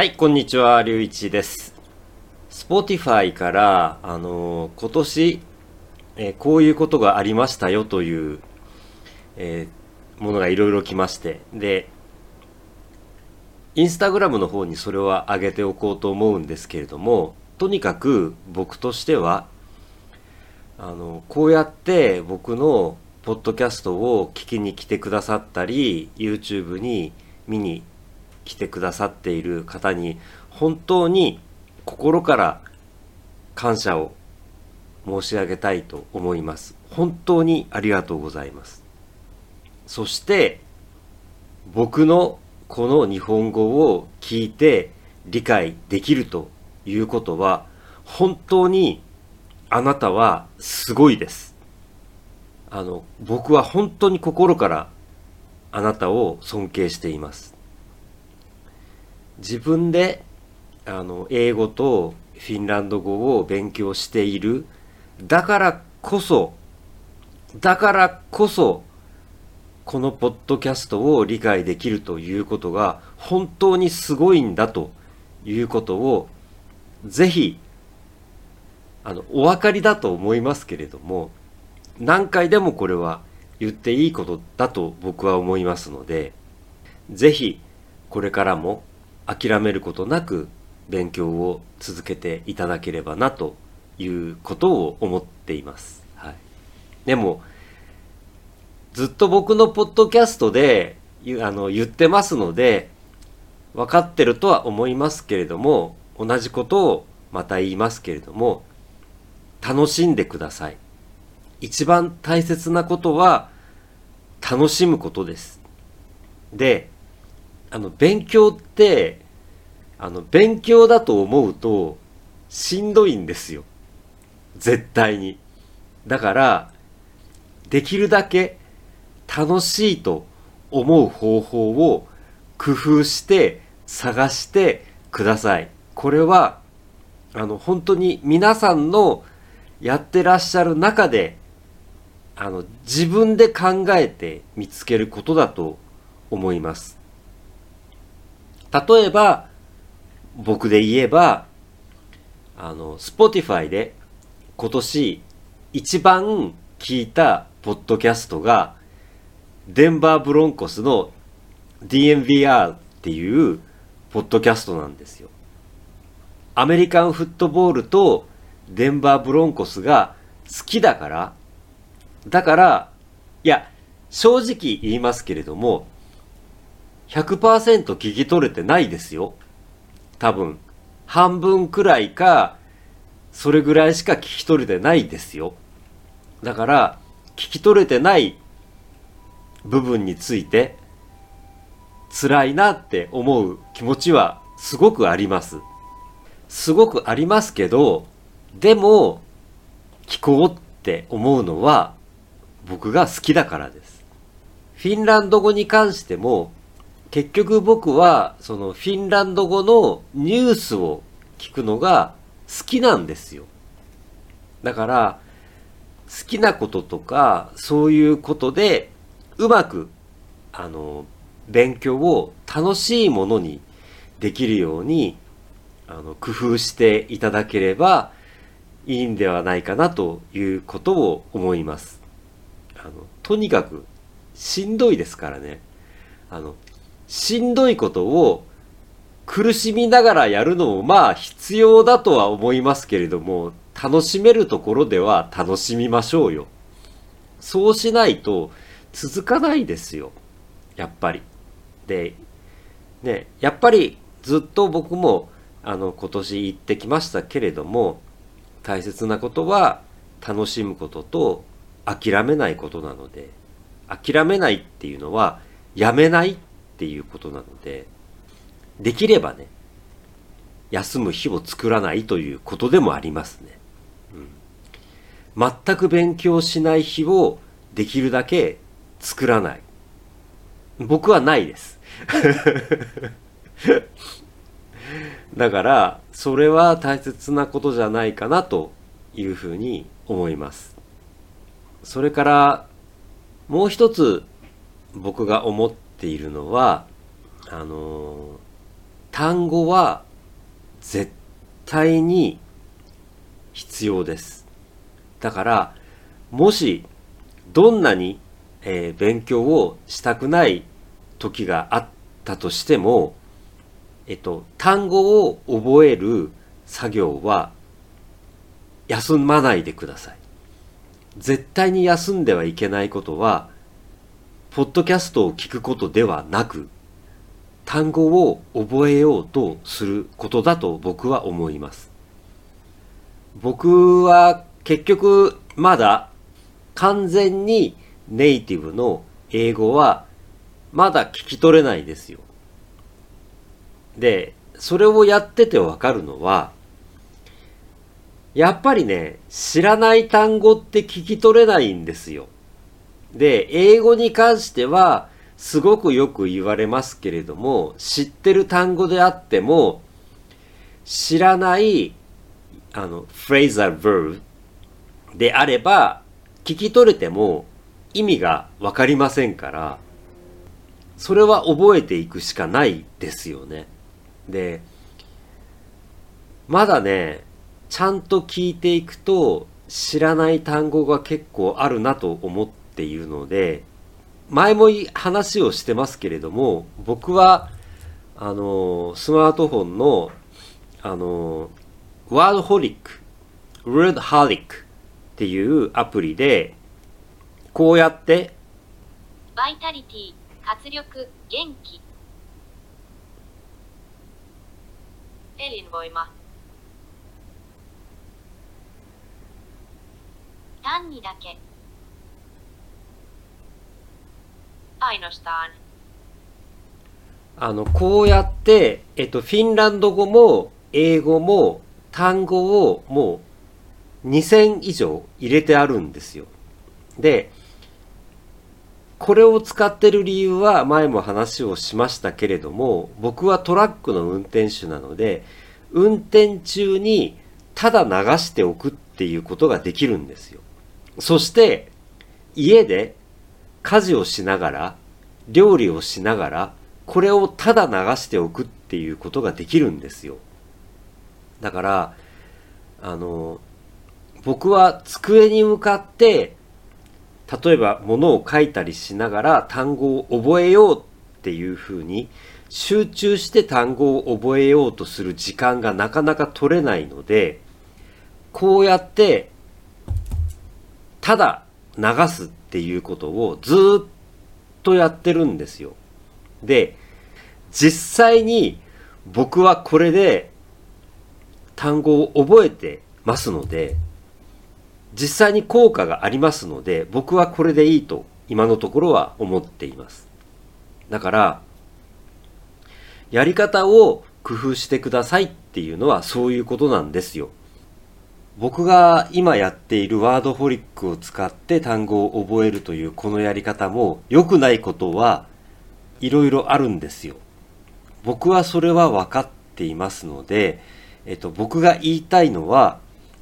はい、こんにちは、りゅういちです。Spotify から、あのー今年、えーこういうことがありましたよという、えーものがいろいろ来まして、で、インスタグラムの方にそれは上げておこうと思うんですけれども、とにかく僕としては、あの、こうやって僕のポッドキャストを聞きに来てくださったり、YouTube に見に来てくださっている方に、本当に心から感謝を申し上げたいと思います。本当にありがとうございます。そして、僕のこの日本語を聞いて理解できるということは、本当にあなたはすごいです。あの、僕は本当に心からあなたを尊敬しています。自分であの英語とフィンランド語を勉強している。だからこそ、だからこそ、このポッドキャストを理解できるということが本当にすごいんだということをぜひあのお分かりだと思いますけれども何回でもこれは言っていいことだと僕は思いますのでぜひこれからも諦めることなく勉強を続けていただければなということを思っています。はい、でもずっと僕のポッドキャストであの言ってますので分かってるとは思いますけれども同じことをまた言いますけれども楽しんでください。一番大切なことは楽しむことです。であの勉強ってあの勉強だと思うとしんどいんですよ絶対にだからできるだけ楽しいと思う方法を工夫して探してください。これは、あの、本当に皆さんのやってらっしゃる中で、あの、自分で考えて見つけることだと思います。例えば、僕で言えば、あの、Spotify で今年一番聞いたポッドキャストが、デンバーブロンコスの DNVR っていうポッドキャストなんですよ。アメリカンフットボールとデンバーブロンコスが好きだから、だから、いや、正直言いますけれども、100%聞き取れてないですよ。多分。半分くらいか、それぐらいしか聞き取れてないですよ。だから、聞き取れてない部分について辛いなって思う気持ちはすごくあります。すごくありますけど、でも聞こうって思うのは僕が好きだからです。フィンランド語に関しても結局僕はそのフィンランド語のニュースを聞くのが好きなんですよ。だから好きなこととかそういうことでうまく、あの、勉強を楽しいものにできるように、あの、工夫していただければいいんではないかなということを思います。あの、とにかくしんどいですからね。あの、しんどいことを苦しみながらやるのもまあ必要だとは思いますけれども、楽しめるところでは楽しみましょうよ。そうしないと、続かないですよ。やっぱり。で、ね、やっぱりずっと僕もあの今年言ってきましたけれども、大切なことは楽しむことと諦めないことなので、諦めないっていうのはやめないっていうことなので、できればね、休む日を作らないということでもありますね。うん、全く勉強しない日をできるだけ作らない。僕はないです。だから、それは大切なことじゃないかなというふうに思います。それから、もう一つ僕が思っているのは、あの、単語は絶対に必要です。だから、もしどんなに、えー、勉強をしたくない時があったとしても、えっと、単語を覚える作業は休まないでください。絶対に休んではいけないことは、ポッドキャストを聞くことではなく、単語を覚えようとすることだと僕は思います。僕は結局まだ完全にネイティブの英語はまだ聞き取れないですよ。で、それをやっててわかるのは、やっぱりね、知らない単語って聞き取れないんですよ。で、英語に関しては、すごくよく言われますけれども、知ってる単語であっても、知らない、あの、フレーザー verb であれば、聞き取れても意味がわかりませんから、それは覚えていくしかないですよね。で、まだね、ちゃんと聞いていくと知らない単語が結構あるなと思ってているので、前も話をしてますけれども、僕は、あの、スマートフォンの、あの、ワードホリック、ワードホリックっていうアプリで、こうやって、バイタリティ、活力、元気。elinvoima 単にだけ ainoastaan あの、こうやって、えっと、フィンランド語も英語も単語をもう2000以上入れてあるんですよ。で、これを使ってる理由は前も話をしましたけれども、僕はトラックの運転手なので、運転中にただ流しておくっていうことができるんですよ。そして、家で家事をしながら、料理をしながら、これをただ流しておくっていうことができるんですよ。だから、あの、僕は机に向かって例えば物を書いたりしながら単語を覚えようっていうふうに集中して単語を覚えようとする時間がなかなか取れないのでこうやってただ流すっていうことをずっとやってるんですよ。で、実際に僕はこれで単語を覚えてますので、実際に効果がありますので、僕はこれでいいと今のところは思っています。だから、やり方を工夫してくださいっていうのはそういうことなんですよ。僕が今やっているワードホリックを使って単語を覚えるというこのやり方も良くないことはいろいろあるんですよ。僕はそれは分かっていますので、えっと、僕が言いたいのは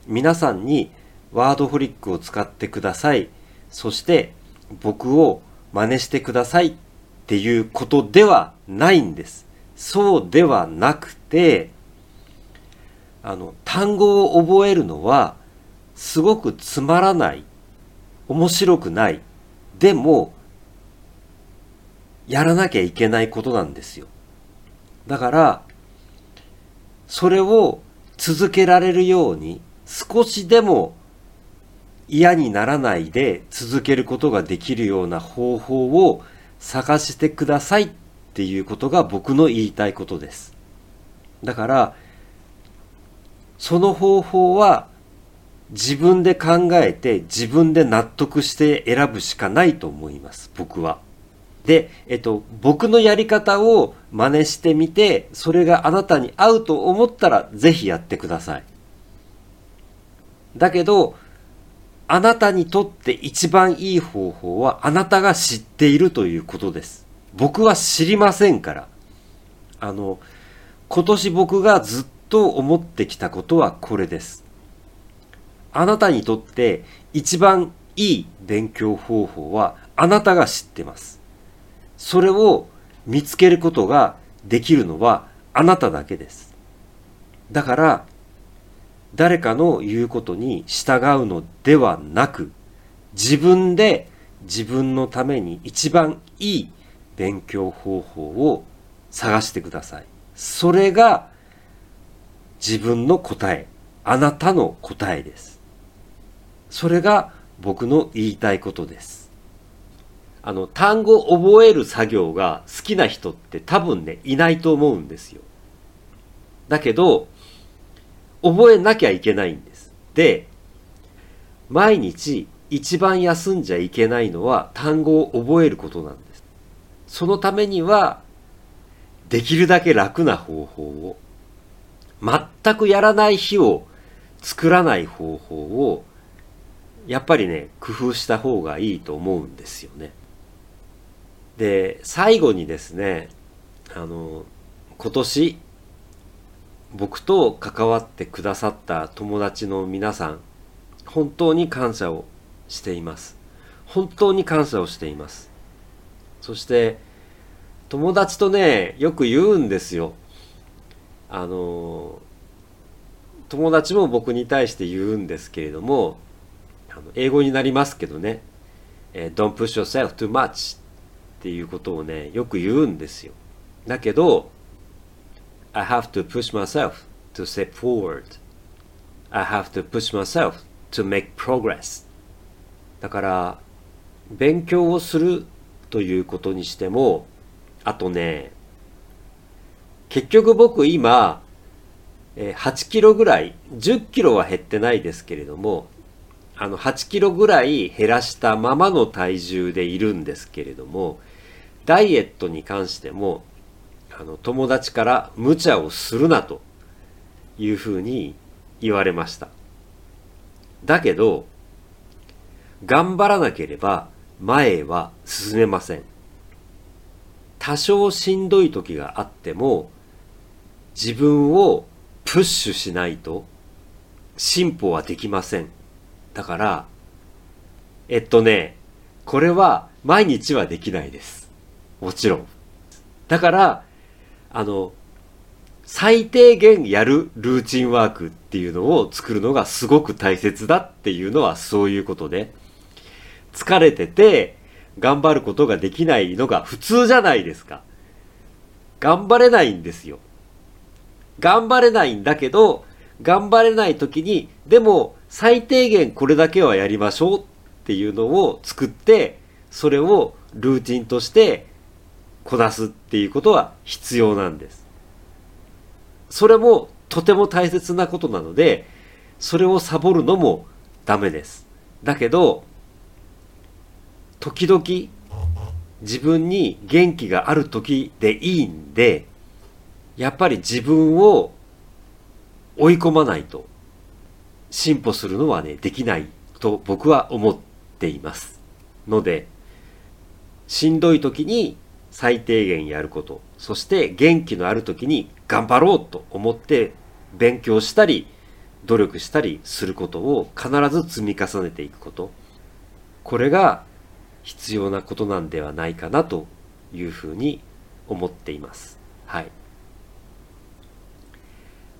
皆さんにワードフリックを使ってください。そして僕を真似してくださいっていうことではないんです。そうではなくて、あの、単語を覚えるのはすごくつまらない。面白くない。でも、やらなきゃいけないことなんですよ。だから、それを続けられるように少しでも嫌にならないで続けることができるような方法を探してくださいっていうことが僕の言いたいことです。だから、その方法は自分で考えて自分で納得して選ぶしかないと思います、僕は。で、えっと、僕のやり方を真似してみて、それがあなたに合うと思ったらぜひやってください。だけど、あなたにとって一番いい方法はあなたが知っているということです。僕は知りませんから。あの、今年僕がずっと思ってきたことはこれです。あなたにとって一番いい勉強方法はあなたが知ってます。それを見つけることができるのはあなただけです。だから、誰かの言うことに従うのではなく、自分で自分のために一番いい勉強方法を探してください。それが自分の答え、あなたの答えです。それが僕の言いたいことです。あの、単語を覚える作業が好きな人って多分ね、いないと思うんですよ。だけど、覚えなきゃいけないんです。で、毎日一番休んじゃいけないのは単語を覚えることなんです。そのためには、できるだけ楽な方法を、全くやらない日を作らない方法を、やっぱりね、工夫した方がいいと思うんですよね。で、最後にですね、あの、今年、僕と関わってくださった友達の皆さん、本当に感謝をしています。本当に感謝をしています。そして、友達とね、よく言うんですよ。あの、友達も僕に対して言うんですけれども、あの英語になりますけどね、えー Don't push yourself too much っていうことをね、よく言うんですよ。だけど、I have to push myself to step forward. I have to push myself to make progress. だから、勉強をするということにしても、あとね、結局僕今、8キロぐらい、10キロは減ってないですけれども、あの8キロぐらい減らしたままの体重でいるんですけれども、ダイエットに関しても、あの友達から無茶をするなというふうに言われました。だけど、頑張らなければ前へは進めません。多少しんどい時があっても、自分をプッシュしないと進歩はできません。だから、えっとね、これは毎日はできないです。もちろん。だから、あの、最低限やるルーチンワークっていうのを作るのがすごく大切だっていうのはそういうことで、疲れてて頑張ることができないのが普通じゃないですか。頑張れないんですよ。頑張れないんだけど、頑張れない時に、でも最低限これだけはやりましょうっていうのを作って、それをルーティンとしてこなすっていうことは必要なんです。それもとても大切なことなので、それをサボるのもダメです。だけど、時々自分に元気がある時でいいんで、やっぱり自分を追い込まないと進歩するのはね、できないと僕は思っています。ので、しんどい時に最低限やること、そして元気のある時に頑張ろうと思って勉強したり、努力したりすることを必ず積み重ねていくこと。これが必要なことなんではないかなというふうに思っています。はい。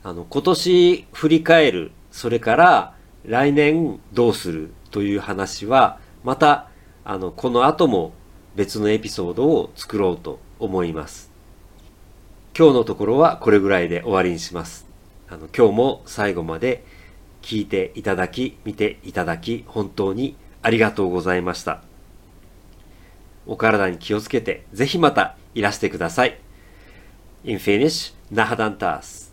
あの、今年振り返る、それから来年どうするという話は、また、あの、この後も別のエピソードを作ろうと思います。今日のところはこれぐらいで終わりにします。あの、今日も最後まで聞いていただき、見ていただき、本当にありがとうございました。お体に気をつけて、ぜひまたいらしてください。In Finnish, nahadantas.